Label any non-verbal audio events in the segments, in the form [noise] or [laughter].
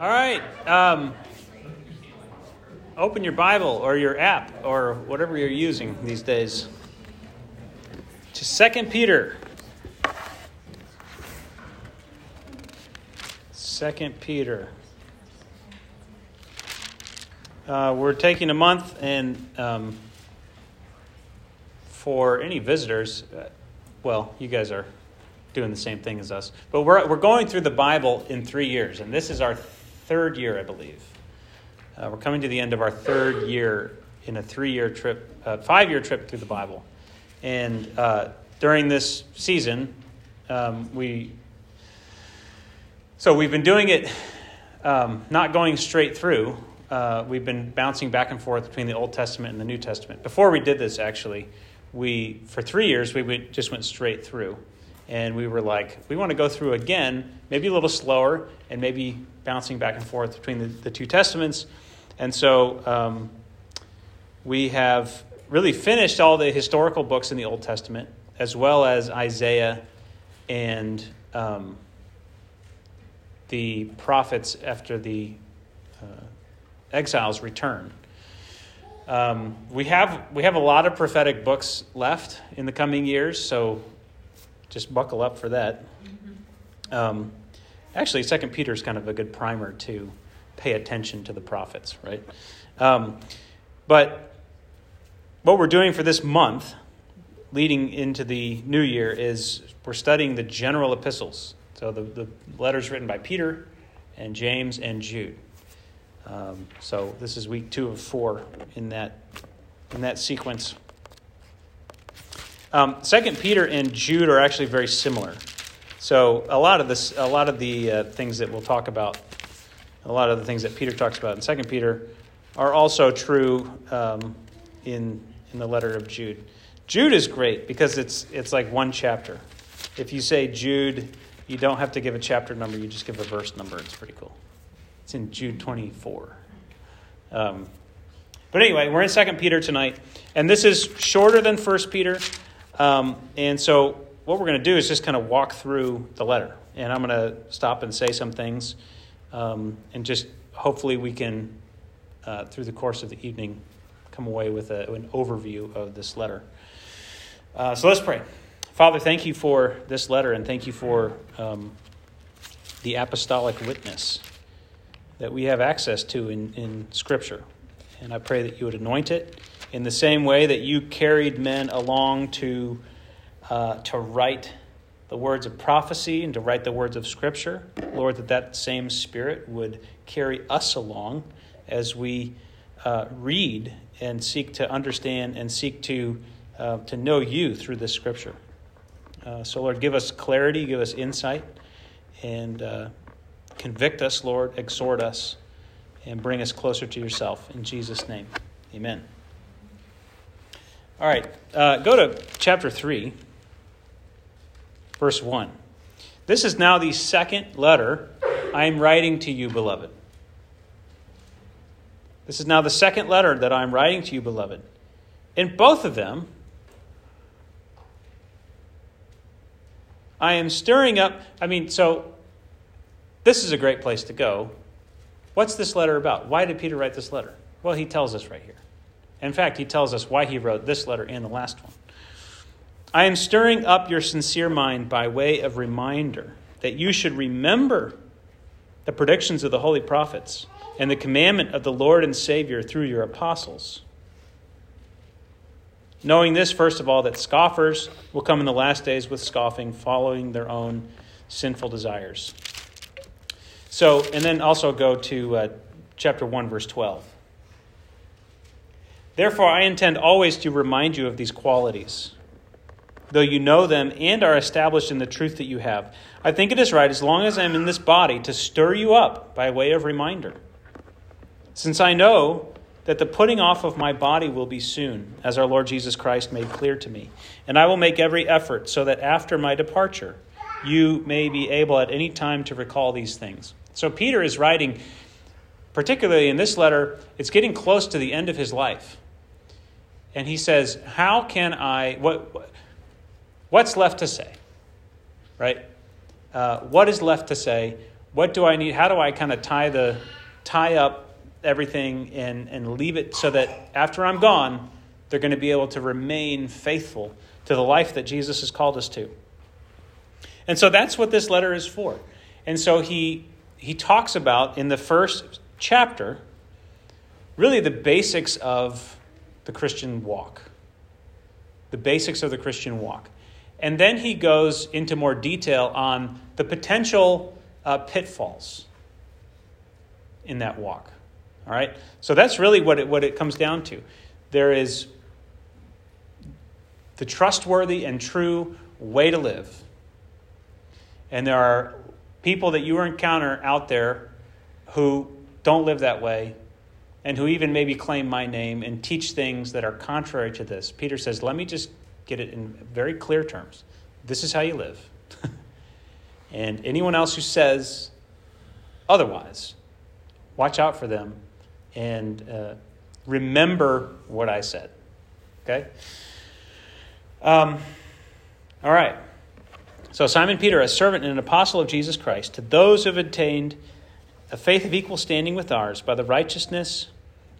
All right. Um, open your Bible or your app or whatever you're using these days to Second Peter. Second Peter. Uh, we're taking a month, and um, for any visitors, uh, well, you guys are doing the same thing as us, but we're, we're going through the Bible in three years, and this is our third year, I believe. Uh, we're coming to the end of our third year in a three year trip, uh, five year trip through the Bible. And uh, during this season, um, we. So we've been doing it um, not going straight through. Uh, we've been bouncing back and forth between the Old Testament and the New Testament. Before we did this, actually, we for three years we went, just went straight through, and we were like, we want to go through again, maybe a little slower, and maybe bouncing back and forth between the, the two testaments. And so um, we have really finished all the historical books in the Old Testament, as well as Isaiah and um, the prophets after the uh, exiles return. Um, we have we have a lot of prophetic books left in the coming years, so just buckle up for that. Um, actually, Second Peter is kind of a good primer to pay attention to the prophets, right? Um, but what we're doing for this month, leading into the new year, is we're studying the general epistles. So the, the letters written by Peter and James and Jude. Um, so this is week two of four in that in that sequence. Um, Second Peter and Jude are actually very similar. So a lot of this, a lot of the uh, things that we'll talk about, a lot of the things that Peter talks about in Second Peter, are also true um, in in the letter of Jude. Jude is great because it's it's like one chapter. If you say Jude, you don't have to give a chapter number; you just give a verse number. It's pretty cool. It's in Jude 24. Um, but anyway, we're in Second Peter tonight, and this is shorter than First Peter. Um, and so, what we're going to do is just kind of walk through the letter, and I'm going to stop and say some things, um, and just hopefully we can, uh, through the course of the evening, come away with a, an overview of this letter. Uh, so let's pray. Father, thank you for this letter, and thank you for um, the apostolic witness that we have access to in, in Scripture. And I pray that you would anoint it in the same way that you carried men along to, uh, to write the words of prophecy and to write the words of Scripture. Lord, that that same Spirit would carry us along as we uh, read and seek to understand and seek to, uh, to know you through this Scripture. Uh, so, Lord, give us clarity, give us insight, and uh, Convict us, Lord, exhort us, and bring us closer to yourself. In Jesus' name, amen. All right, uh, go to chapter 3, verse 1. This is now the second letter I am writing to you, beloved. This is now the second letter that I am writing to you, beloved. In both of them, I am stirring up. I mean, so this is a great place to go. What's this letter about? Why did Peter write this letter? Well, he tells us right here. In fact, he tells us why he wrote this letter and the last one. I am stirring up your sincere mind by way of reminder that you should remember the predictions of the holy prophets and the commandment of the Lord and Savior through your apostles. Knowing this, first of all, that scoffers will come in the last days with scoffing, following their own sinful desires. So, and then also go to uh, chapter 1, verse 12. Therefore, I intend always to remind you of these qualities, though you know them and are established in the truth that you have. I think it is right, as long as I am in this body, to stir you up by way of reminder. Since I know that the putting off of my body will be soon, as our Lord Jesus Christ made clear to me. And I will make every effort so that after my departure, you may be able at any time to recall these things. So Peter is writing, particularly in this letter, it's getting close to the end of his life. And he says, How can I, what, what's left to say? Right? Uh, what is left to say? what do I need? How do I kind of tie the tie up everything and, and leave it so that after I'm gone, they're going to be able to remain faithful to the life that Jesus has called us to. And so that's what this letter is for. And so he he talks about in the first chapter really the basics of the Christian walk. The basics of the Christian walk. And then he goes into more detail on the potential uh, pitfalls in that walk. All right? So that's really what it, what it comes down to. There is the trustworthy and true way to live. And there are people that you encounter out there who don't live that way and who even maybe claim my name and teach things that are contrary to this. Peter says, let me just get it in very clear terms. This is how you live. [laughs] and anyone else who says otherwise, watch out for them and uh, remember what I said. Okay? Um, all right. So, Simon Peter, a servant and an apostle of Jesus Christ, to those who have attained a faith of equal standing with ours by the righteousness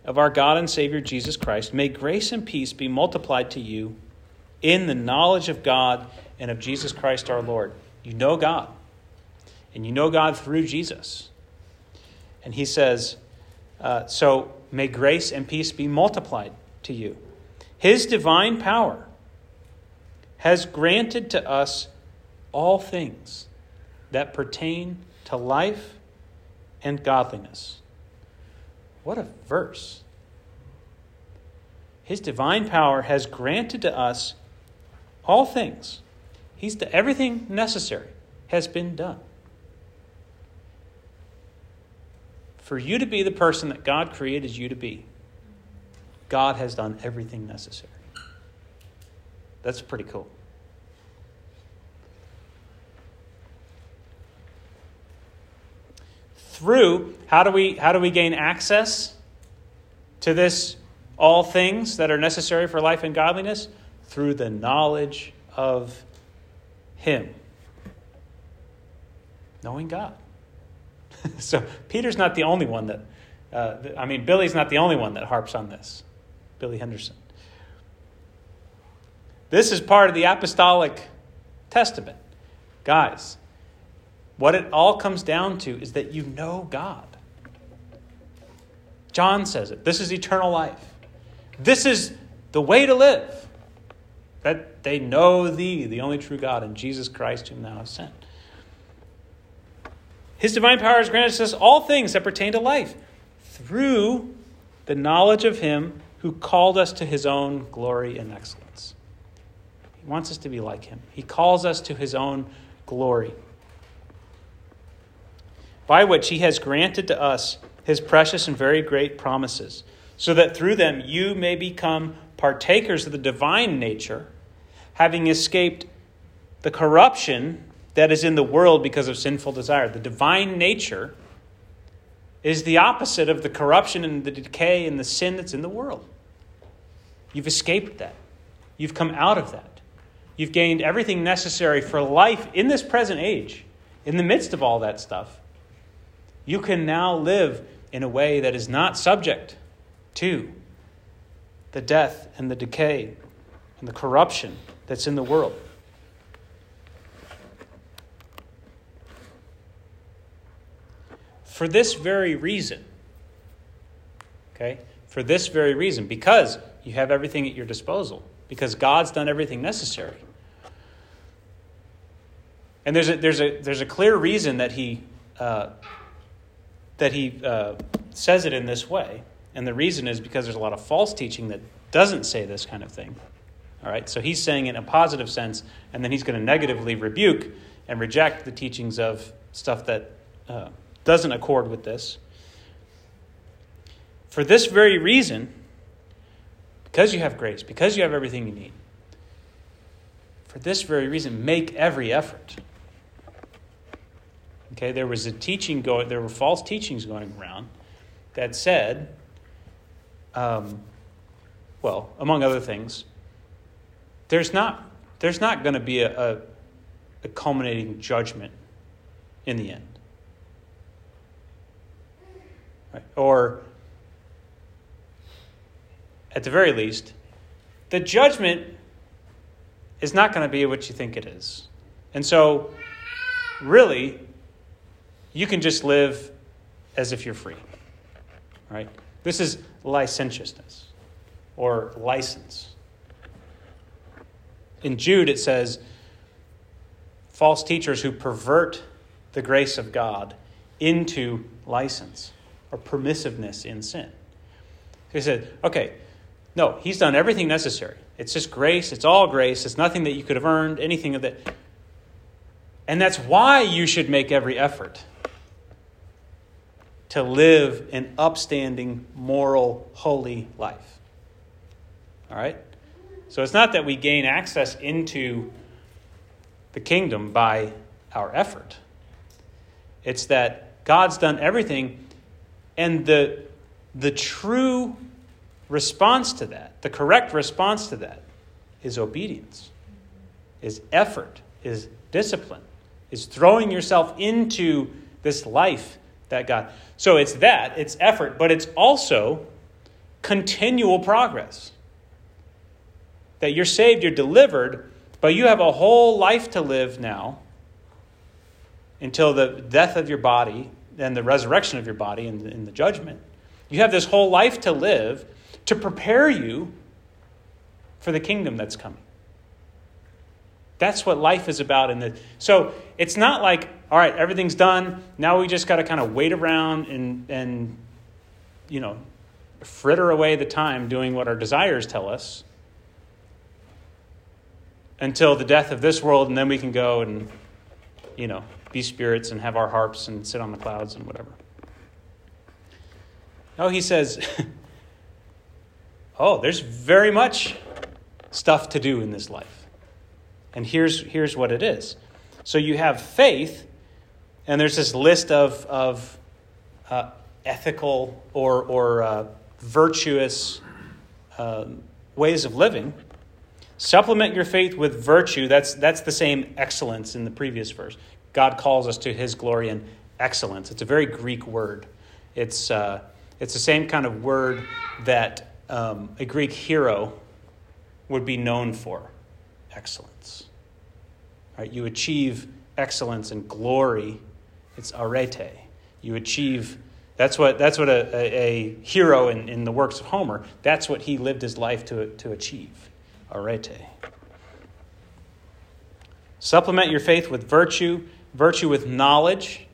of our God and Savior Jesus Christ, may grace and peace be multiplied to you in the knowledge of God and of Jesus Christ our Lord. You know God, and you know God through Jesus. And he says, uh, So may grace and peace be multiplied to you. His divine power has granted to us all things that pertain to life and godliness. What a verse! His divine power has granted to us all things. He's the, everything necessary has been done. For you to be the person that God created you to be, God has done everything necessary. That's pretty cool. Through how do we how do we gain access to this all things that are necessary for life and godliness? Through the knowledge of Him. Knowing God. [laughs] so Peter's not the only one that, uh, I mean, Billy's not the only one that harps on this. Billy Henderson. This is part of the apostolic testament. Guys, what it all comes down to is that you know God. John says it. This is eternal life. This is the way to live. That they know thee, the only true God, and Jesus Christ, whom thou hast sent. His divine power has granted us all things that pertain to life through the knowledge of him who called us to his own glory and excellence. He wants us to be like him. He calls us to his own glory, by which he has granted to us his precious and very great promises, so that through them you may become partakers of the divine nature, having escaped the corruption that is in the world because of sinful desire. The divine nature is the opposite of the corruption and the decay and the sin that's in the world. You've escaped that. You've come out of that. You've gained everything necessary for life in this present age. In the midst of all that stuff, you can now live in a way that is not subject to the death and the decay and the corruption that's in the world. For this very reason, okay, for this very reason, because you have everything at your disposal, because God's done everything necessary. And there's a, there's a, there's a clear reason that he, uh, that he uh, says it in this way. And the reason is because there's a lot of false teaching that doesn't say this kind of thing. All right, so he's saying in a positive sense, and then he's going to negatively rebuke and reject the teachings of stuff that uh, doesn't accord with this. For this very reason, because you have grace, because you have everything you need, for this very reason, make every effort. Okay, there was a teaching going, there were false teachings going around that said um, well, among other things, there's not, there's not going to be a, a, a culminating judgment in the end. Right? Or, at the very least, the judgment is not going to be what you think it is. And so, really, you can just live as if you're free. Right? This is licentiousness or license. In Jude, it says, false teachers who pervert the grace of God into license or permissiveness in sin. He said, okay, no, he's done everything necessary. It's just grace, it's all grace, it's nothing that you could have earned, anything of that. And that's why you should make every effort to live an upstanding, moral, holy life. All right? So it's not that we gain access into the kingdom by our effort. It's that God's done everything, and the, the true response to that, the correct response to that, is obedience, is effort, is discipline, is throwing yourself into this life that God. So it's that, it's effort, but it's also continual progress. That you're saved, you're delivered, but you have a whole life to live now until the death of your body and the resurrection of your body in the, in the judgment. You have this whole life to live to prepare you for the kingdom that's coming. That's what life is about. In the, so it's not like, all right, everything's done. Now we just got to kind of wait around and, and, you know, fritter away the time doing what our desires tell us until the death of this world, and then we can go and, you know, be spirits and have our harps and sit on the clouds and whatever. No, he says, [laughs] oh, there's very much stuff to do in this life. And here's, here's what it is. So you have faith, and there's this list of, of uh, ethical or, or uh, virtuous uh, ways of living Supplement your faith with virtue. That's, that's the same excellence in the previous verse. God calls us to his glory and excellence. It's a very Greek word. It's, uh, it's the same kind of word that um, a Greek hero would be known for excellence. Right? You achieve excellence and glory, it's arete. You achieve, that's what, that's what a, a, a hero in, in the works of Homer, that's what he lived his life to, to achieve arete. Supplement your faith with virtue, virtue with knowledge,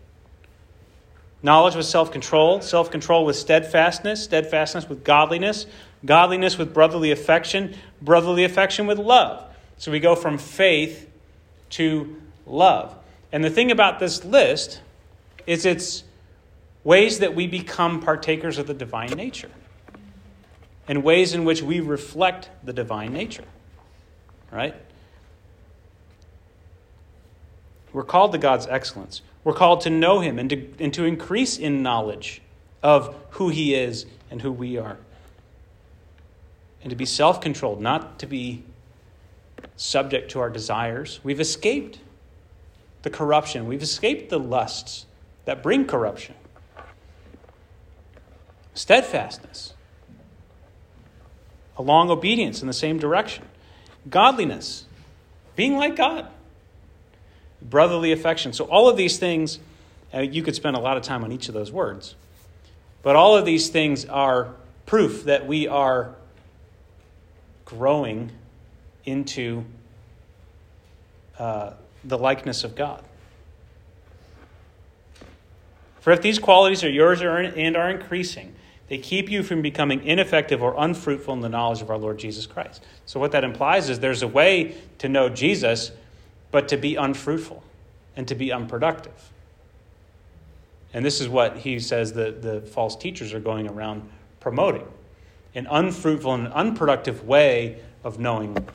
knowledge with self control, self control with steadfastness, steadfastness with godliness, godliness with brotherly affection, brotherly affection with love. So we go from faith to love. And the thing about this list is it's ways that we become partakers of the divine nature and ways in which we reflect the divine nature. Right? We're called to God's excellence. We're called to know Him and to, and to increase in knowledge of who He is and who we are. And to be self controlled, not to be subject to our desires. We've escaped the corruption, we've escaped the lusts that bring corruption. Steadfastness a long obedience in the same direction. Godliness, being like God. Brotherly affection. So, all of these things, uh, you could spend a lot of time on each of those words, but all of these things are proof that we are growing into uh, the likeness of God. For if these qualities are yours and are increasing, they keep you from becoming ineffective or unfruitful in the knowledge of our Lord Jesus Christ. So, what that implies is there's a way to know Jesus, but to be unfruitful and to be unproductive. And this is what he says that the false teachers are going around promoting an unfruitful and unproductive way of knowing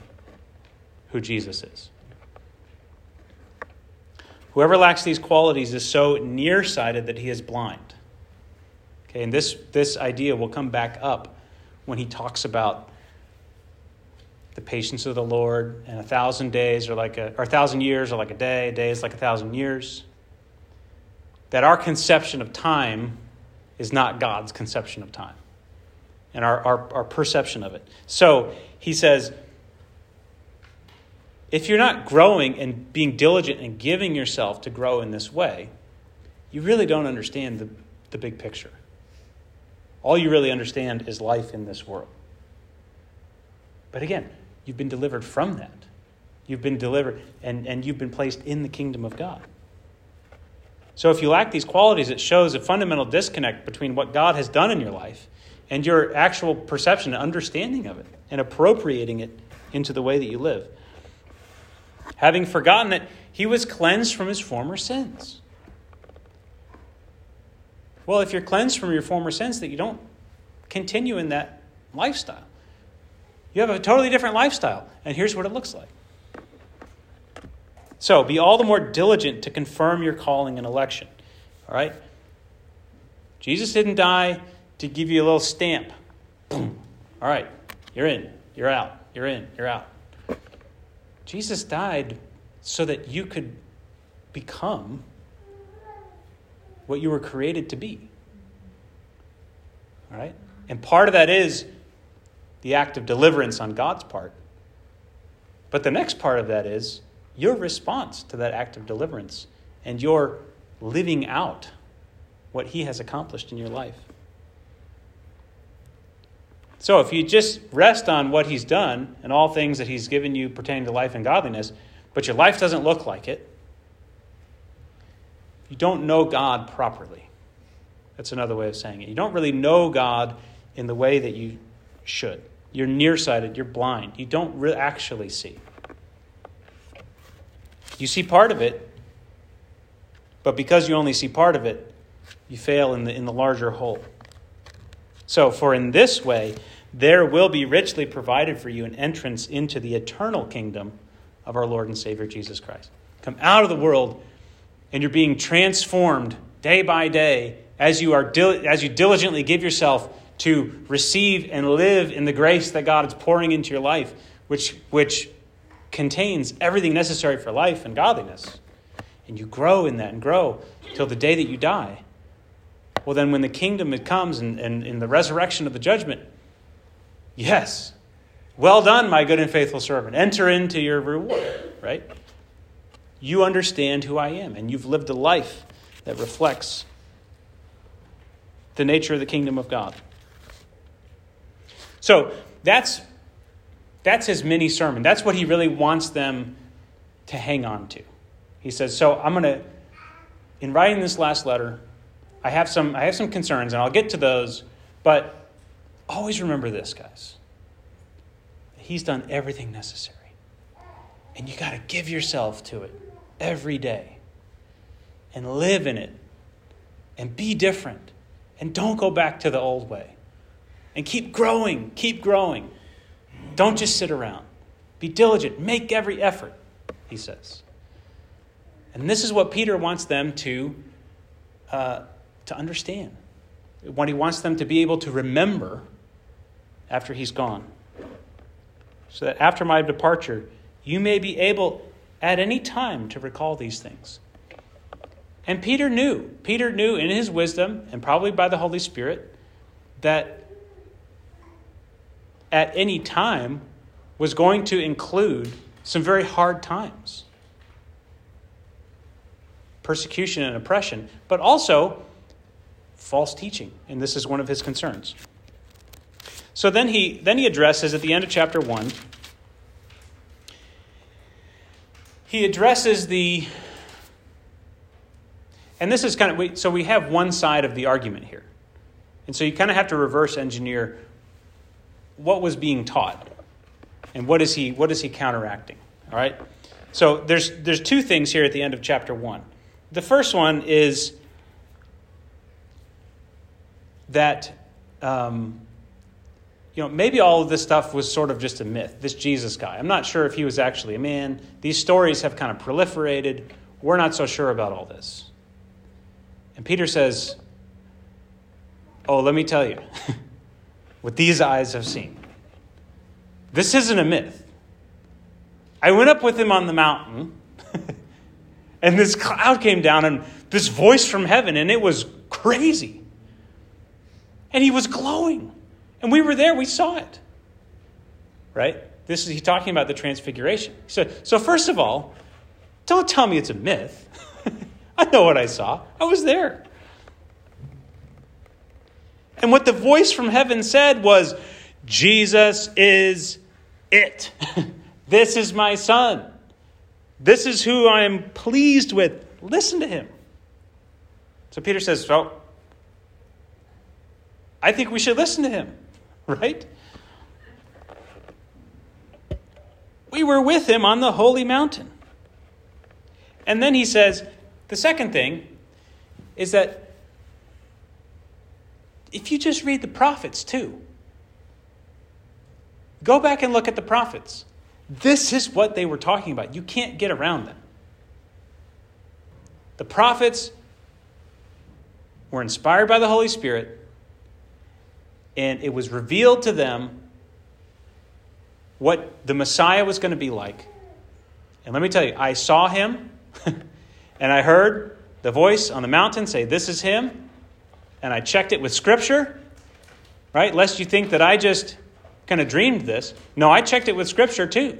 who Jesus is. Whoever lacks these qualities is so nearsighted that he is blind. Okay, and this, this idea will come back up when he talks about the patience of the Lord, and a thousand days are like a, or a thousand years are like a day, a day is like a thousand years. That our conception of time is not God's conception of time and our, our, our perception of it. So he says, if you're not growing and being diligent and giving yourself to grow in this way, you really don't understand the, the big picture. All you really understand is life in this world. But again, you've been delivered from that. You've been delivered and, and you've been placed in the kingdom of God. So if you lack these qualities, it shows a fundamental disconnect between what God has done in your life and your actual perception and understanding of it and appropriating it into the way that you live. Having forgotten that he was cleansed from his former sins. Well, if you're cleansed from your former sins, that you don't continue in that lifestyle. You have a totally different lifestyle, and here's what it looks like. So, be all the more diligent to confirm your calling and election. All right? Jesus didn't die to give you a little stamp. Boom. All right, you're in, you're out, you're in, you're out. Jesus died so that you could become what you were created to be. All right? And part of that is the act of deliverance on God's part. But the next part of that is your response to that act of deliverance and your living out what He has accomplished in your life. So if you just rest on what He's done and all things that He's given you pertaining to life and godliness, but your life doesn't look like it, you don't know God properly. That's another way of saying it. You don't really know God in the way that you should. You're nearsighted, you're blind. You don't really actually see. You see part of it, but because you only see part of it, you fail in the, in the larger whole. So, for in this way, there will be richly provided for you an entrance into the eternal kingdom of our Lord and Savior Jesus Christ. Come out of the world and you're being transformed day by day as you, are as you diligently give yourself to receive and live in the grace that God is pouring into your life, which, which contains everything necessary for life and godliness. And you grow in that and grow till the day that you die. Well, then, when the kingdom comes and, and in the resurrection of the judgment, yes, well done, my good and faithful servant. Enter into your reward, right? you understand who I am, and you've lived a life that reflects the nature of the kingdom of God. So that's that's his mini sermon. That's what he really wants them to hang on to. He says, "So I'm going to in writing this last letter, I have some I have some concerns and I'll get to those, but always remember this, guys. He's done everything necessary. And you got to give yourself to it every day and live in it and be different and don't go back to the old way and keep growing, keep growing. Don't just sit around. Be diligent, make every effort, he says. And this is what Peter wants them to, uh, to understand. What he wants them to be able to remember after he's gone. So that after my departure, you may be able at any time to recall these things. And Peter knew, Peter knew in his wisdom, and probably by the Holy Spirit, that at any time was going to include some very hard times persecution and oppression, but also false teaching. And this is one of his concerns. So then he, then he addresses at the end of chapter 1 he addresses the and this is kind of so we have one side of the argument here and so you kind of have to reverse engineer what was being taught and what is he what is he counteracting all right so there's there's two things here at the end of chapter 1 the first one is that um, you know, maybe all of this stuff was sort of just a myth, this Jesus guy. I'm not sure if he was actually a man. These stories have kind of proliferated. We're not so sure about all this. And Peter says, Oh, let me tell you [laughs] what these eyes have seen. This isn't a myth. I went up with him on the mountain, [laughs] and this cloud came down, and this voice from heaven, and it was crazy. And he was glowing. And we were there, we saw it. Right? This is he talking about the transfiguration. He said, so first of all, don't tell me it's a myth. [laughs] I know what I saw. I was there. And what the voice from heaven said was, Jesus is it. [laughs] this is my son. This is who I am pleased with. Listen to him. So Peter says, Well, I think we should listen to him, [laughs] right? We were with him on the holy mountain. And then he says, the second thing is that if you just read the prophets too, go back and look at the prophets. This is what they were talking about. You can't get around them. The prophets were inspired by the Holy Spirit, and it was revealed to them what the Messiah was going to be like. And let me tell you, I saw him, [laughs] and I heard the voice on the mountain say, This is him. And I checked it with Scripture, right? Lest you think that I just kind of dreamed this. No, I checked it with Scripture too.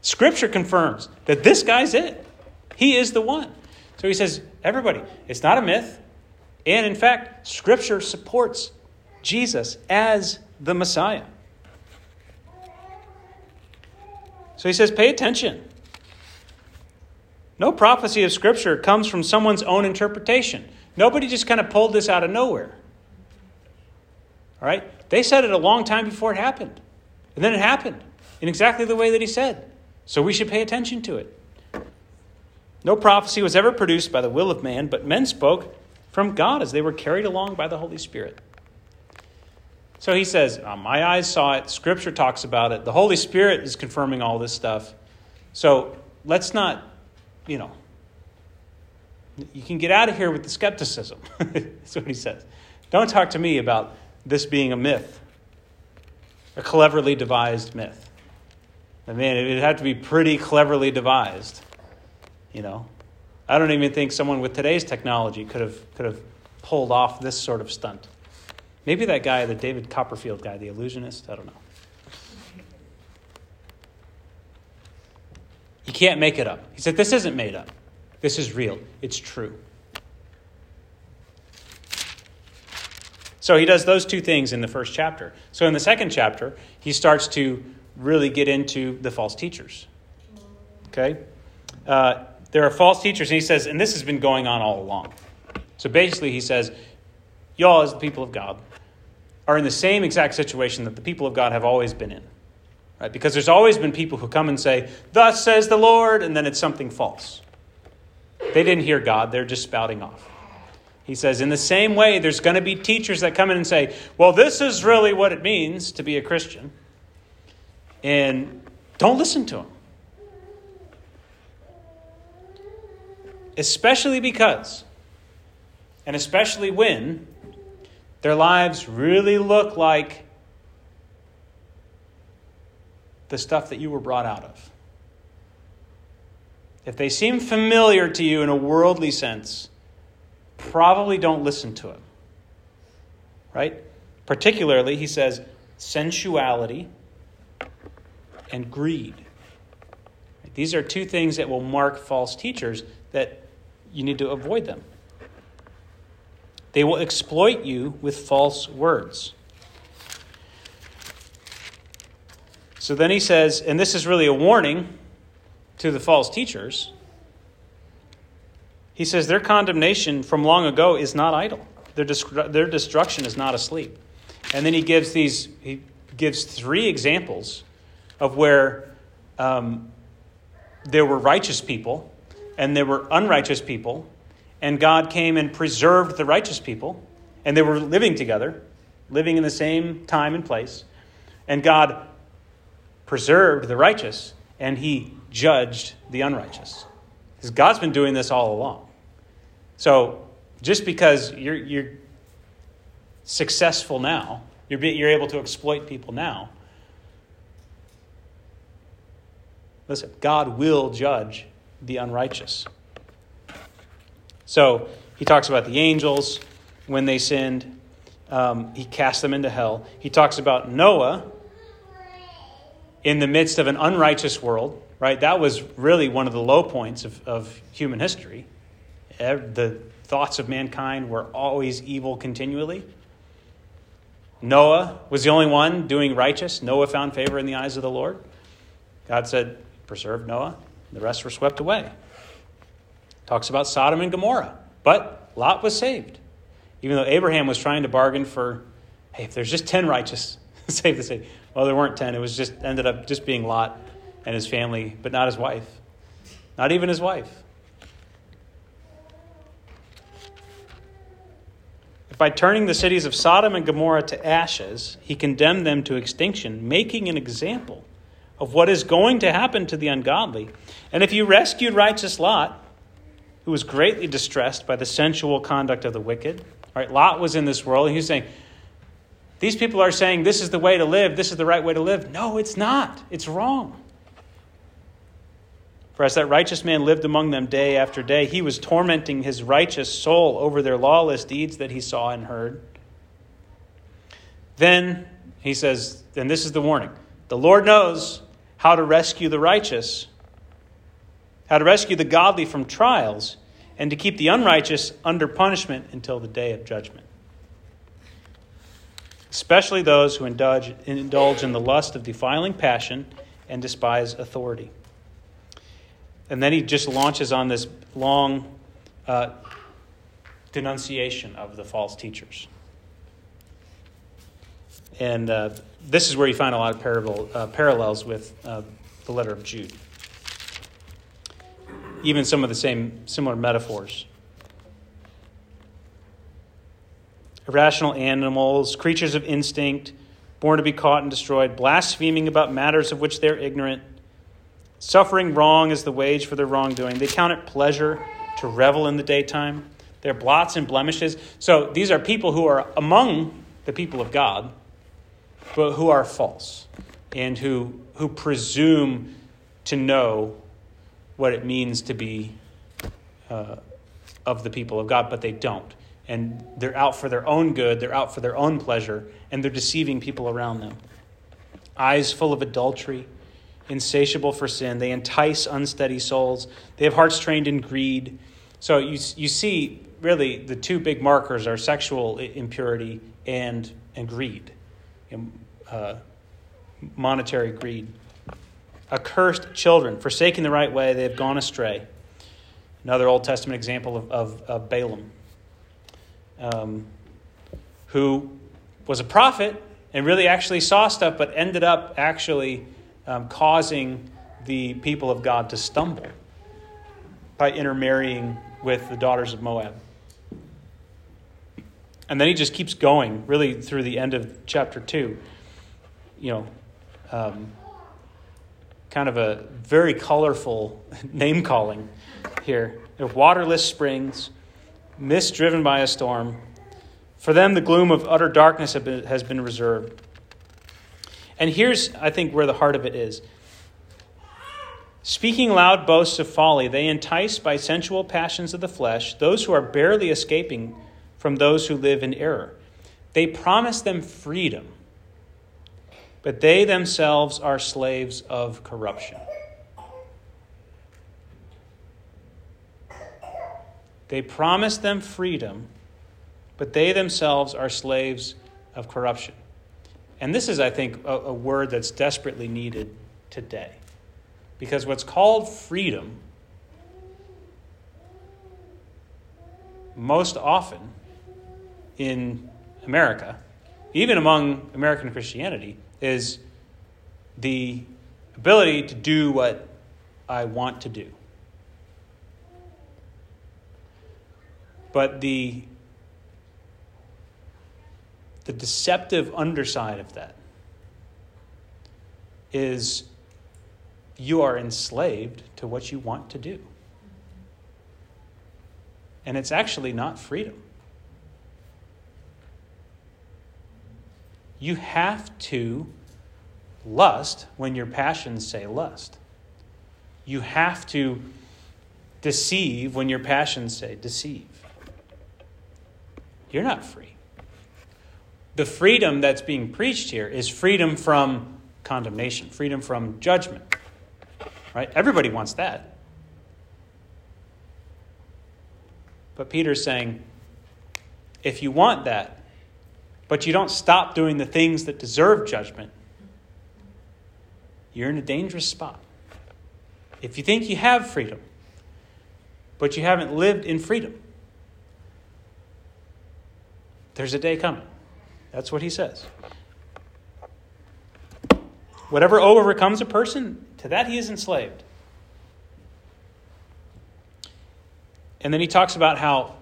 Scripture confirms that this guy's it. He is the one. So he says, everybody, it's not a myth. And in fact, Scripture supports Jesus as the Messiah. So he says, pay attention. No prophecy of Scripture comes from someone's own interpretation. Nobody just kind of pulled this out of nowhere. All right? They said it a long time before it happened. And then it happened in exactly the way that he said. So we should pay attention to it. No prophecy was ever produced by the will of man, but men spoke from God as they were carried along by the Holy Spirit. So he says, oh, My eyes saw it. Scripture talks about it. The Holy Spirit is confirming all this stuff. So let's not, you know, you can get out of here with the skepticism. [laughs] That's what he says. Don't talk to me about this being a myth, a cleverly devised myth. I mean, it'd have to be pretty cleverly devised. You know, I don't even think someone with today's technology could have could have pulled off this sort of stunt. Maybe that guy, the David Copperfield guy, the illusionist. I don't know. You can't make it up. He said, "This isn't made up. This is real. It's true." So he does those two things in the first chapter. So in the second chapter, he starts to really get into the false teachers. Okay? Uh, there are false teachers, and he says, and this has been going on all along. So basically, he says, y'all, as the people of God, are in the same exact situation that the people of God have always been in. Right? Because there's always been people who come and say, Thus says the Lord, and then it's something false. They didn't hear God, they're just spouting off. He says, in the same way, there's going to be teachers that come in and say, well, this is really what it means to be a Christian. And don't listen to them. Especially because, and especially when, their lives really look like the stuff that you were brought out of. If they seem familiar to you in a worldly sense, probably don't listen to them. Right? Particularly, he says, sensuality and greed. These are two things that will mark false teachers that you need to avoid them. They will exploit you with false words. So then he says, and this is really a warning to the false teachers he says their condemnation from long ago is not idle. Their, destru- their destruction is not asleep. And then he gives these, he gives three examples of where um, there were righteous people and there were unrighteous people, and God came and preserved the righteous people, and they were living together, living in the same time and place. And God preserved the righteous, and he judged the unrighteous. Because God's been doing this all along. So just because you're, you're successful now, you're, be, you're able to exploit people now, listen, God will judge the unrighteous. So he talks about the angels when they sinned. um, he cast them into hell. He talks about Noah in the midst of an unrighteous world, right? That was really one of the low points of, of human history. The thoughts of mankind were always evil continually. Noah was the only one doing righteous. Noah found favor in the eyes of the Lord. God said, Preserve Noah. The rest were swept away. Talks about Sodom and Gomorrah. But Lot was saved. Even though Abraham was trying to bargain for, hey, if there's just 10 righteous, [laughs] save the city. Well, there weren't 10. It was just ended up just being Lot and his family, but not his wife. Not even his wife. By turning the cities of Sodom and Gomorrah to ashes, he condemned them to extinction, making an example of what is going to happen to the ungodly. And if you rescued righteous Lot, who was greatly distressed by the sensual conduct of the wicked, right? Lot was in this world, and he was saying, These people are saying this is the way to live, this is the right way to live. No, it's not. It's wrong. For as that righteous man lived among them day after day, he was tormenting his righteous soul over their lawless deeds that he saw and heard. Then he says, and this is the warning the Lord knows how to rescue the righteous, how to rescue the godly from trials, and to keep the unrighteous under punishment until the day of judgment. Especially those who indulge, indulge in the lust of defiling passion and despise authority. And then he just launches on this long uh, denunciation of the false teachers. And uh, this is where you find a lot of parable, uh, parallels with uh, the letter of Jude. Even some of the same similar metaphors. Irrational animals, creatures of instinct, born to be caught and destroyed, blaspheming about matters of which they're ignorant Suffering wrong as the wage for their wrongdoing. They count it pleasure to revel in the daytime. They're blots and blemishes. So these are people who are among the people of God, but who are false and who, who presume to know what it means to be uh, of the people of God, but they don't. And they're out for their own good, they're out for their own pleasure, and they're deceiving people around them. Eyes full of adultery insatiable for sin. They entice unsteady souls. They have hearts trained in greed. So you, you see, really, the two big markers are sexual impurity and, and greed, uh, monetary greed. Accursed children, forsaking the right way, they have gone astray. Another Old Testament example of, of, of Balaam, um, who was a prophet and really actually saw stuff, but ended up actually um, causing the people of God to stumble by intermarrying with the daughters of Moab. And then he just keeps going, really, through the end of chapter 2. You know, um, kind of a very colorful [laughs] name calling here. They're waterless springs, mist driven by a storm. For them, the gloom of utter darkness has been reserved. And here's, I think, where the heart of it is. Speaking loud boasts of folly, they entice by sensual passions of the flesh those who are barely escaping from those who live in error. They promise them freedom, but they themselves are slaves of corruption. They promise them freedom, but they themselves are slaves of corruption. And this is, I think, a, a word that's desperately needed today. Because what's called freedom, most often in America, even among American Christianity, is the ability to do what I want to do. But the the deceptive underside of that is you are enslaved to what you want to do. And it's actually not freedom. You have to lust when your passions say lust. You have to deceive when your passions say deceive. You're not free. the freedom that's being preached here is freedom from condemnation, freedom from judgment. Right? Everybody wants that. But Peter's saying, if you want that, but you don't stop doing the things that deserve judgment, you're in a dangerous spot. If you think you have freedom, but you haven't lived in freedom, there's a day coming. That's what he says. Whatever overcomes a person, to that he is enslaved. And then he talks about how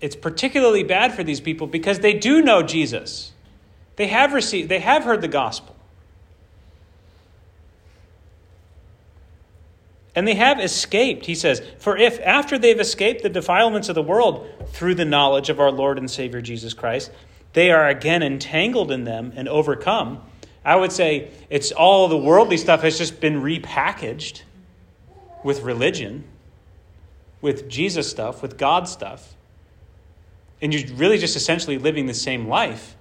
it's particularly bad for these people because they do know Jesus. They have received, they have heard the gospel. And they have escaped, he says. For if after they've escaped the defilements of the world through the knowledge of our Lord and Savior Jesus Christ, they are again entangled in them and overcome, I would say it's all the worldly stuff has just been repackaged with religion, with Jesus stuff, with God stuff. And you're really just essentially living the same life.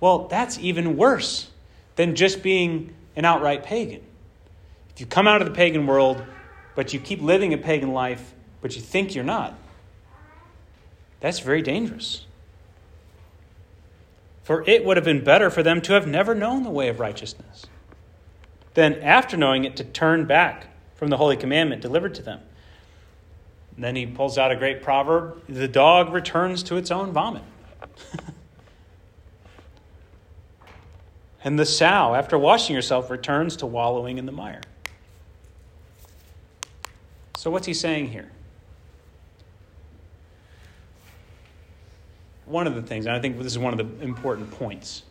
Well, that's even worse than just being an outright pagan. If you come out of the pagan world, but you keep living a pagan life, but you think you're not, that's very dangerous. For it would have been better for them to have never known the way of righteousness than, after knowing it, to turn back from the holy commandment delivered to them. And then he pulls out a great proverb the dog returns to its own vomit. and the sow, after washing herself, returns to wallowing in the mire. So, what's he saying here? One of the things, and I think this is one of the important points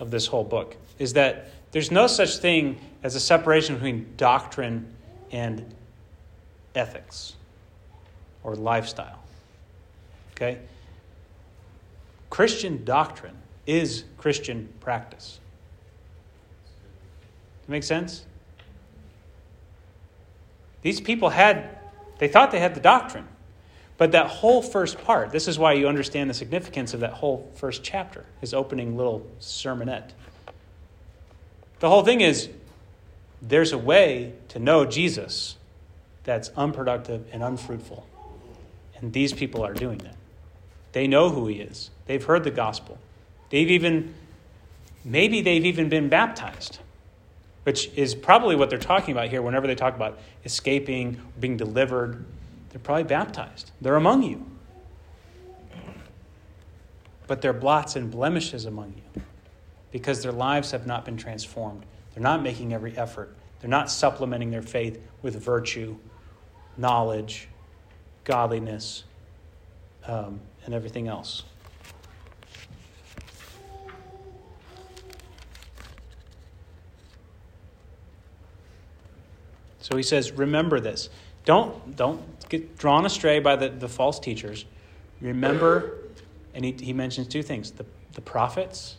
of this whole book, is that there's no such thing as a separation between doctrine and ethics or lifestyle. Okay? Christian doctrine is Christian practice. Make sense? These people had, they thought they had the doctrine. But that whole first part, this is why you understand the significance of that whole first chapter, his opening little sermonette. The whole thing is there's a way to know Jesus that's unproductive and unfruitful. And these people are doing that. They know who he is, they've heard the gospel. They've even, maybe they've even been baptized which is probably what they're talking about here whenever they talk about escaping, being delivered. They're probably baptized, they're among you. But they're blots and blemishes among you because their lives have not been transformed. They're not making every effort, they're not supplementing their faith with virtue, knowledge, godliness, um, and everything else. So he says, remember this. Don't, don't get drawn astray by the, the false teachers. Remember, and he, he mentions two things the, the prophets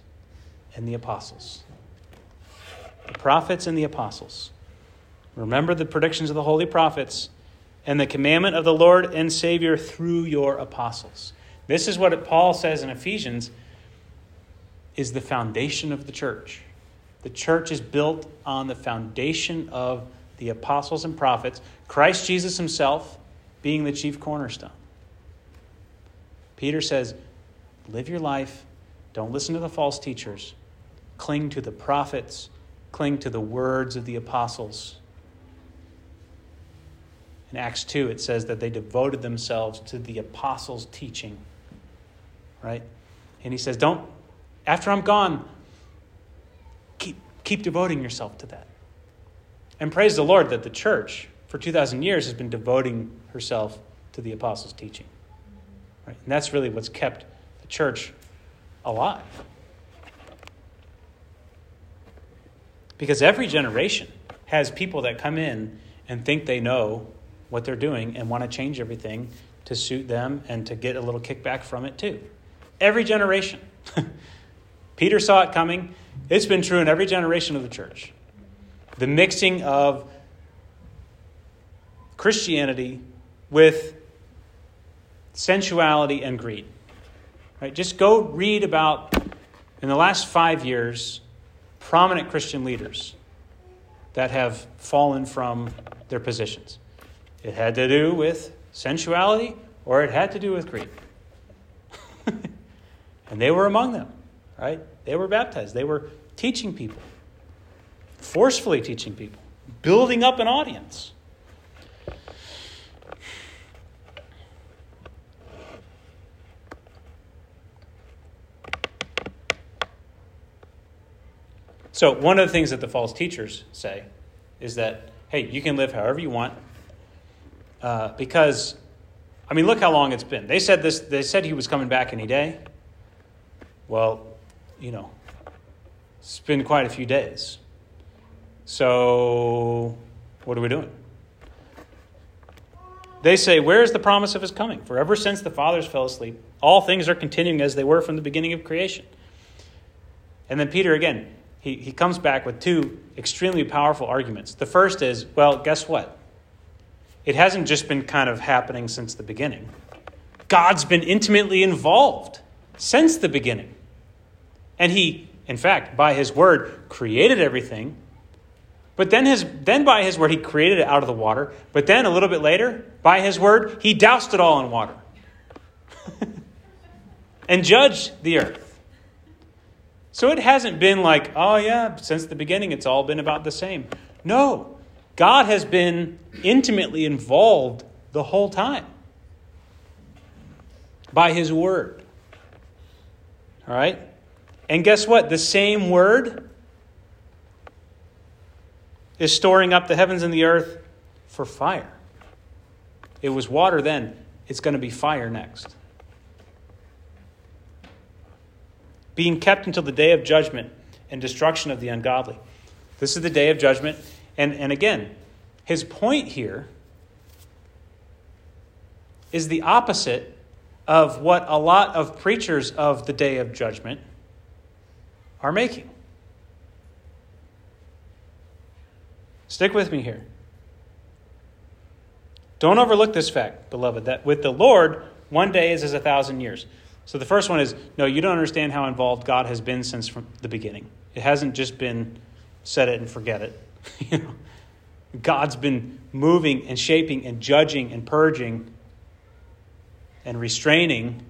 and the apostles. The prophets and the apostles. Remember the predictions of the holy prophets and the commandment of the Lord and Savior through your apostles. This is what Paul says in Ephesians is the foundation of the church. The church is built on the foundation of the apostles and prophets, Christ Jesus himself being the chief cornerstone. Peter says, Live your life, don't listen to the false teachers, cling to the prophets, cling to the words of the apostles. In Acts 2, it says that they devoted themselves to the apostles' teaching. Right? And he says, Don't, after I'm gone, keep, keep devoting yourself to that. And praise the Lord that the church, for 2,000 years, has been devoting herself to the apostles' teaching. Right? And that's really what's kept the church alive. Because every generation has people that come in and think they know what they're doing and want to change everything to suit them and to get a little kickback from it too. Every generation. [laughs] Peter saw it coming. It's been true in every generation of the church the mixing of Christianity with sensuality and greed. Right? Just go read about in the last five years, prominent Christian leaders that have fallen from their positions. It had to do with sensuality or it had to do with greed. [laughs] and they were among them, right? They were baptized. They were teaching people, forcefully teaching people, building up an audience. So, one of the things that the false teachers say is that, hey, you can live however you want. Uh, because, I mean, look how long it's been. They said this, they said he was coming back any day. Well, you know, it's been quite a few days. So, what are we doing? They say, Where is the promise of his coming? For ever since the fathers fell asleep, all things are continuing as they were from the beginning of creation. And then Peter again, he, he comes back with two extremely powerful arguments. The first is, well, guess what? It hasn't just been kind of happening since the beginning. God's been intimately involved since the beginning. And he, in fact, by his word, created everything. But then, his, then by his word, he created it out of the water. But then a little bit later, by his word, he doused it all in water [laughs] and judged the earth. So it hasn't been like, oh, yeah, since the beginning, it's all been about the same. No, God has been intimately involved the whole time by His Word. All right? And guess what? The same Word is storing up the heavens and the earth for fire. It was water then, it's going to be fire next. being kept until the day of judgment and destruction of the ungodly. This is the day of judgment. And, and again, his point here is the opposite of what a lot of preachers of the day of judgment are making. Stick with me here. Don't overlook this fact, beloved, that with the Lord, one day is as a thousand years. So the first one is no, you don't understand how involved God has been since from the beginning. It hasn't just been set it and forget it. [laughs] you know, God's been moving and shaping and judging and purging and restraining.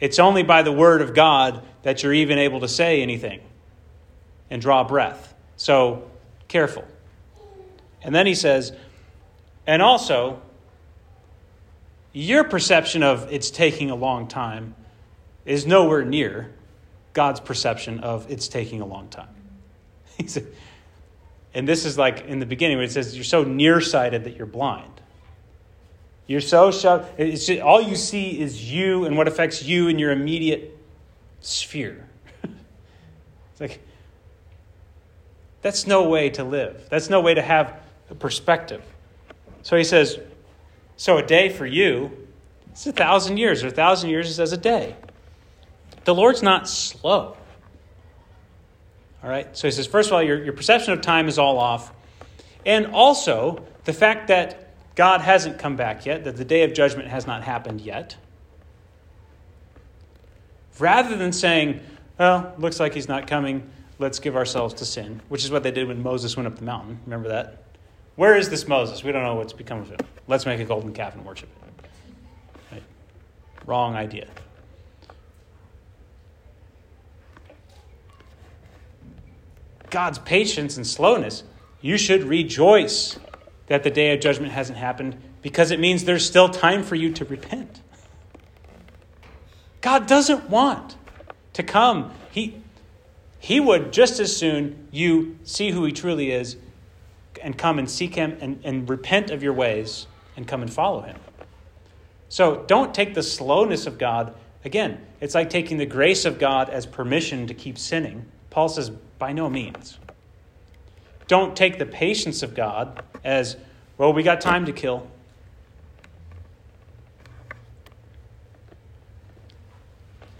It's only by the word of God that you're even able to say anything and draw breath. So careful. And then he says, and also, your perception of it's taking a long time is nowhere near God's perception of it's taking a long time. [laughs] and this is like in the beginning where it says you're so nearsighted that you're blind. You're so shoved, it's just, all you see is you and what affects you in your immediate sphere. [laughs] it's like, that's no way to live. That's no way to have a perspective. So he says, so a day for you is a thousand years, or a thousand years is as a day. The Lord's not slow. All right? So he says, first of all, your, your perception of time is all off. And also, the fact that God hasn't come back yet, that the day of judgment has not happened yet. Rather than saying, well, looks like he's not coming, let's give ourselves to sin, which is what they did when Moses went up the mountain. Remember that? Where is this Moses? We don't know what's become of him. Let's make a golden calf and worship it. Right? Wrong idea. God's patience and slowness, you should rejoice that the day of judgment hasn't happened because it means there's still time for you to repent. God doesn't want to come. He, he would just as soon you see who He truly is and come and seek Him and, and repent of your ways and come and follow Him. So don't take the slowness of God. Again, it's like taking the grace of God as permission to keep sinning. Paul says, by no means. Don't take the patience of God as, well, we got time to kill.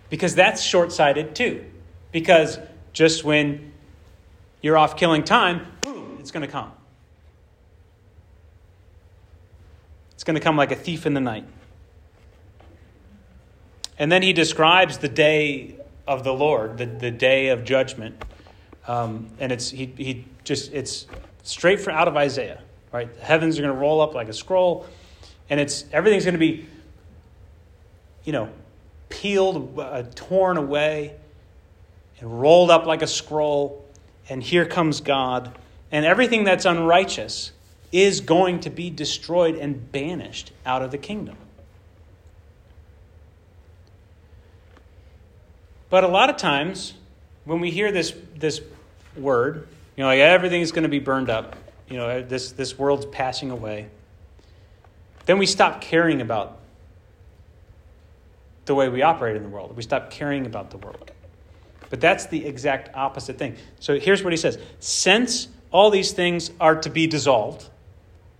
Because that's short sighted too. Because just when you're off killing time, boom, it's going to come. It's going to come like a thief in the night. And then he describes the day of the Lord, the, the day of judgment. Um, and it's he, he just it's straight from out of Isaiah, right? The heavens are going to roll up like a scroll, and it's everything's going to be, you know, peeled, uh, torn away, and rolled up like a scroll. And here comes God, and everything that's unrighteous is going to be destroyed and banished out of the kingdom. But a lot of times, when we hear this, this word, you know, like everything's going to be burned up, you know, this, this world's passing away, then we stop caring about the way we operate in the world. We stop caring about the world. But that's the exact opposite thing. So here's what he says Since all these things are to be dissolved,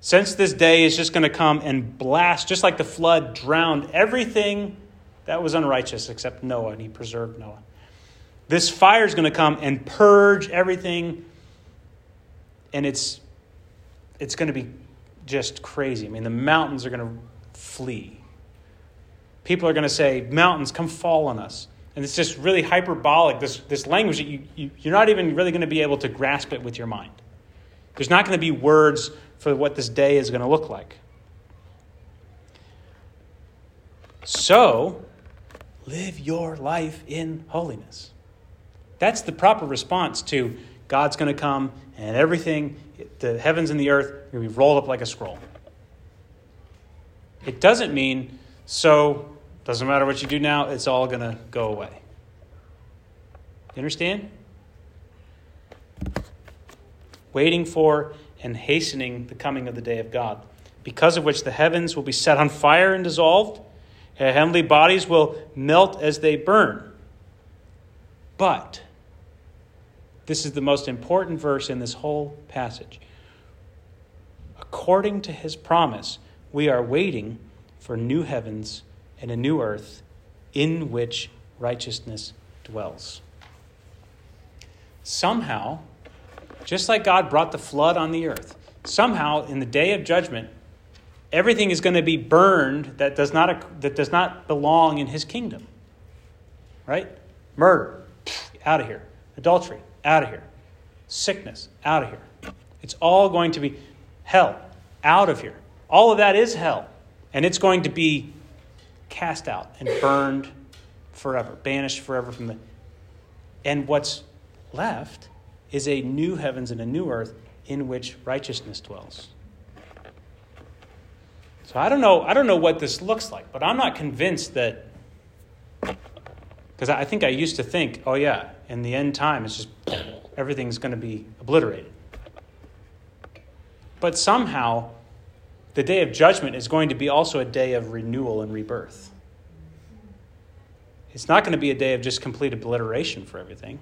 since this day is just going to come and blast, just like the flood drowned everything that was unrighteous except Noah, and he preserved Noah. This fire is going to come and purge everything, and it's, it's going to be just crazy. I mean, the mountains are going to flee. People are going to say, Mountains, come fall on us. And it's just really hyperbolic, this, this language that you, you, you're not even really going to be able to grasp it with your mind. There's not going to be words for what this day is going to look like. So, live your life in holiness. That's the proper response to God's going to come and everything, the heavens and the earth, are going to be rolled up like a scroll. It doesn't mean, so, doesn't matter what you do now, it's all going to go away. You understand? Waiting for and hastening the coming of the day of God, because of which the heavens will be set on fire and dissolved heavenly bodies will melt as they burn. But, this is the most important verse in this whole passage. According to his promise, we are waiting for new heavens and a new earth in which righteousness dwells. Somehow, just like God brought the flood on the earth, somehow in the day of judgment, everything is going to be burned that does not, that does not belong in his kingdom. Right? Murder, out of here. Adultery, out of here. Sickness, out of here. It's all going to be hell, out of here. All of that is hell. And it's going to be cast out and burned forever, banished forever from the. And what's left is a new heavens and a new earth in which righteousness dwells. So I don't know. I don't know what this looks like, but I'm not convinced that. Because I think I used to think, oh yeah, in the end time, it's just [clears throat] everything's going to be obliterated. But somehow, the day of judgment is going to be also a day of renewal and rebirth. It's not going to be a day of just complete obliteration for everything,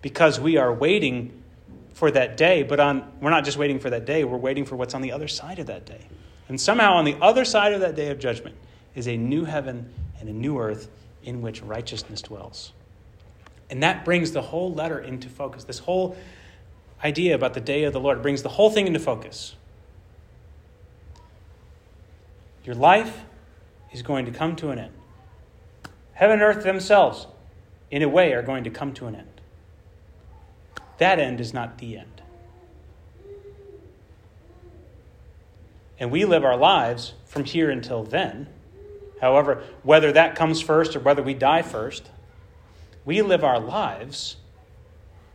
because we are waiting for that day. But on, we're not just waiting for that day; we're waiting for what's on the other side of that day. And somehow on the other side of that day of judgment is a new heaven and a new earth in which righteousness dwells. And that brings the whole letter into focus. This whole idea about the day of the Lord brings the whole thing into focus. Your life is going to come to an end. Heaven and earth themselves, in a way, are going to come to an end. That end is not the end. And we live our lives from here until then. However, whether that comes first or whether we die first, we live our lives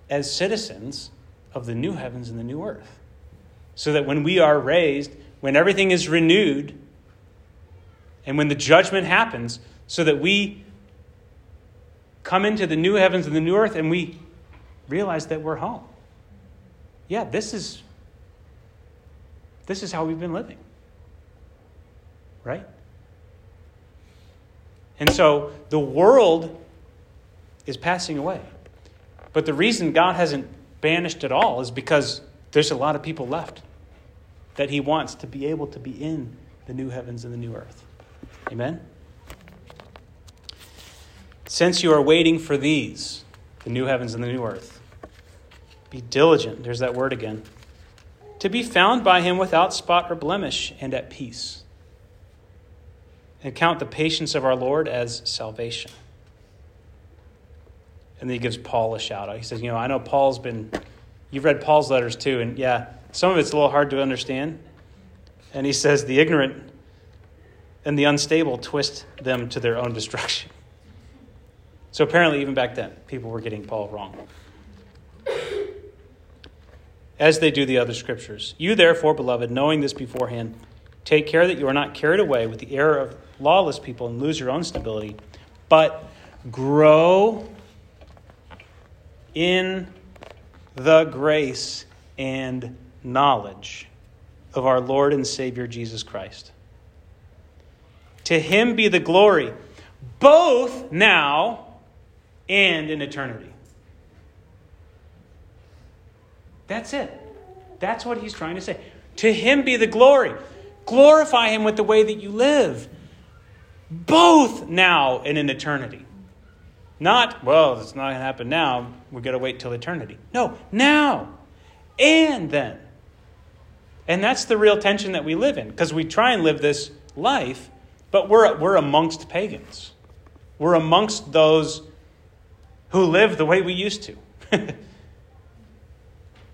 as citizens of the new heavens and the new earth. So that when we are raised, when everything is renewed, and when the judgment happens, so that we come into the new heavens and the new earth and we realize that we're home. Yeah, this is this is how we've been living. Right? And so the world is passing away. But the reason God hasn't banished it all is because there's a lot of people left that He wants to be able to be in the new heavens and the new earth. Amen? Since you are waiting for these, the new heavens and the new earth, be diligent. There's that word again to be found by him without spot or blemish and at peace. And count the patience of our Lord as salvation. And then he gives Paul a shout out. He says, You know, I know Paul's been, you've read Paul's letters too, and yeah, some of it's a little hard to understand. And he says, The ignorant and the unstable twist them to their own destruction. So apparently, even back then, people were getting Paul wrong. As they do the other scriptures. You, therefore, beloved, knowing this beforehand, take care that you are not carried away with the error of lawless people and lose your own stability, but grow in the grace and knowledge of our Lord and Savior Jesus Christ. To him be the glory, both now and in eternity. That's it. That's what he's trying to say. To him be the glory. Glorify him with the way that you live, both now and in eternity. Not, well, it's not going to happen now. We've got to wait till eternity. No, now and then. And that's the real tension that we live in because we try and live this life, but we're, we're amongst pagans. We're amongst those who live the way we used to. [laughs]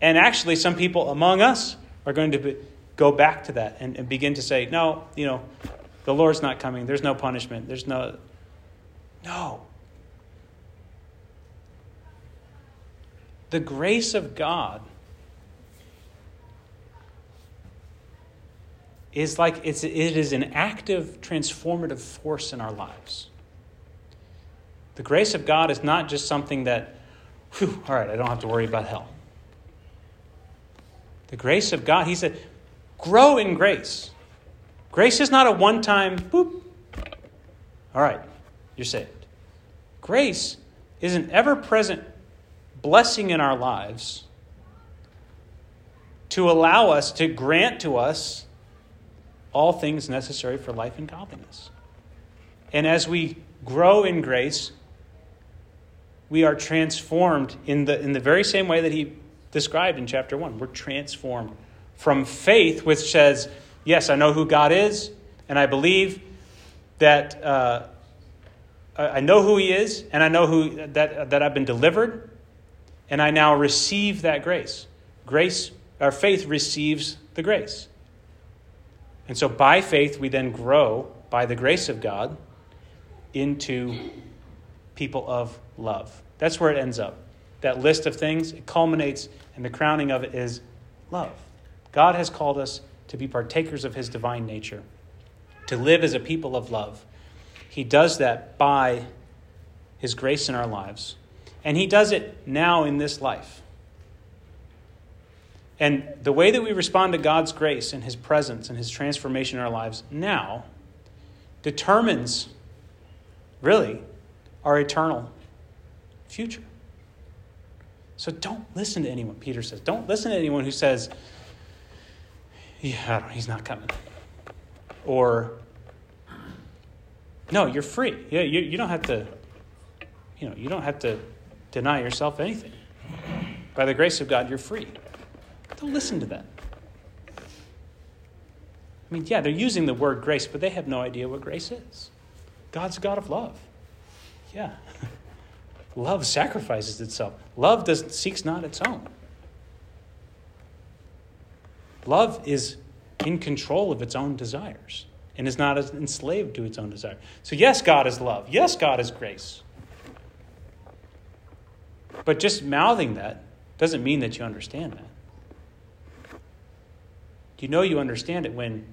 and actually, some people among us are going to be, go back to that and, and begin to say, no, you know, the Lord's not coming. There's no punishment. There's no. No. The grace of God is like it's, it is an active, transformative force in our lives. The grace of God is not just something that, whew, all right, I don't have to worry about hell. The grace of God, he said, grow in grace. Grace is not a one time, boop, all right, you're saved. Grace is an ever present blessing in our lives to allow us, to grant to us all things necessary for life and godliness. And as we grow in grace, we are transformed in the, in the very same way that he described in chapter 1. We're transformed from faith, which says, Yes, I know who God is, and I believe that uh, I know who He is, and I know who, that, that I've been delivered, and I now receive that grace. Grace, our faith receives the grace. And so by faith, we then grow by the grace of God into people of love. That's where it ends up. That list of things, it culminates, and the crowning of it is love. God has called us to be partakers of his divine nature, to live as a people of love. He does that by his grace in our lives. And he does it now in this life. And the way that we respond to God's grace and his presence and his transformation in our lives now determines, really, our eternal future. So don't listen to anyone, Peter says. Don't listen to anyone who says, yeah, he's not coming. Or, no, you're free. Yeah, you, you don't have to, you know, you don't have to deny yourself anything. By the grace of God, you're free. Don't listen to them. I mean, yeah, they're using the word grace, but they have no idea what grace is. God's a God of love. Yeah. [laughs] love sacrifices itself. Love does, seeks not its own. Love is in control of its own desires and is not enslaved to its own desire. So, yes, God is love. Yes, God is grace. But just mouthing that doesn't mean that you understand that. You know you understand it when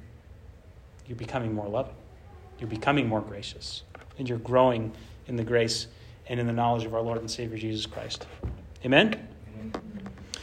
you're becoming more loving, you're becoming more gracious, and you're growing in the grace and in the knowledge of our Lord and Savior Jesus Christ. Amen?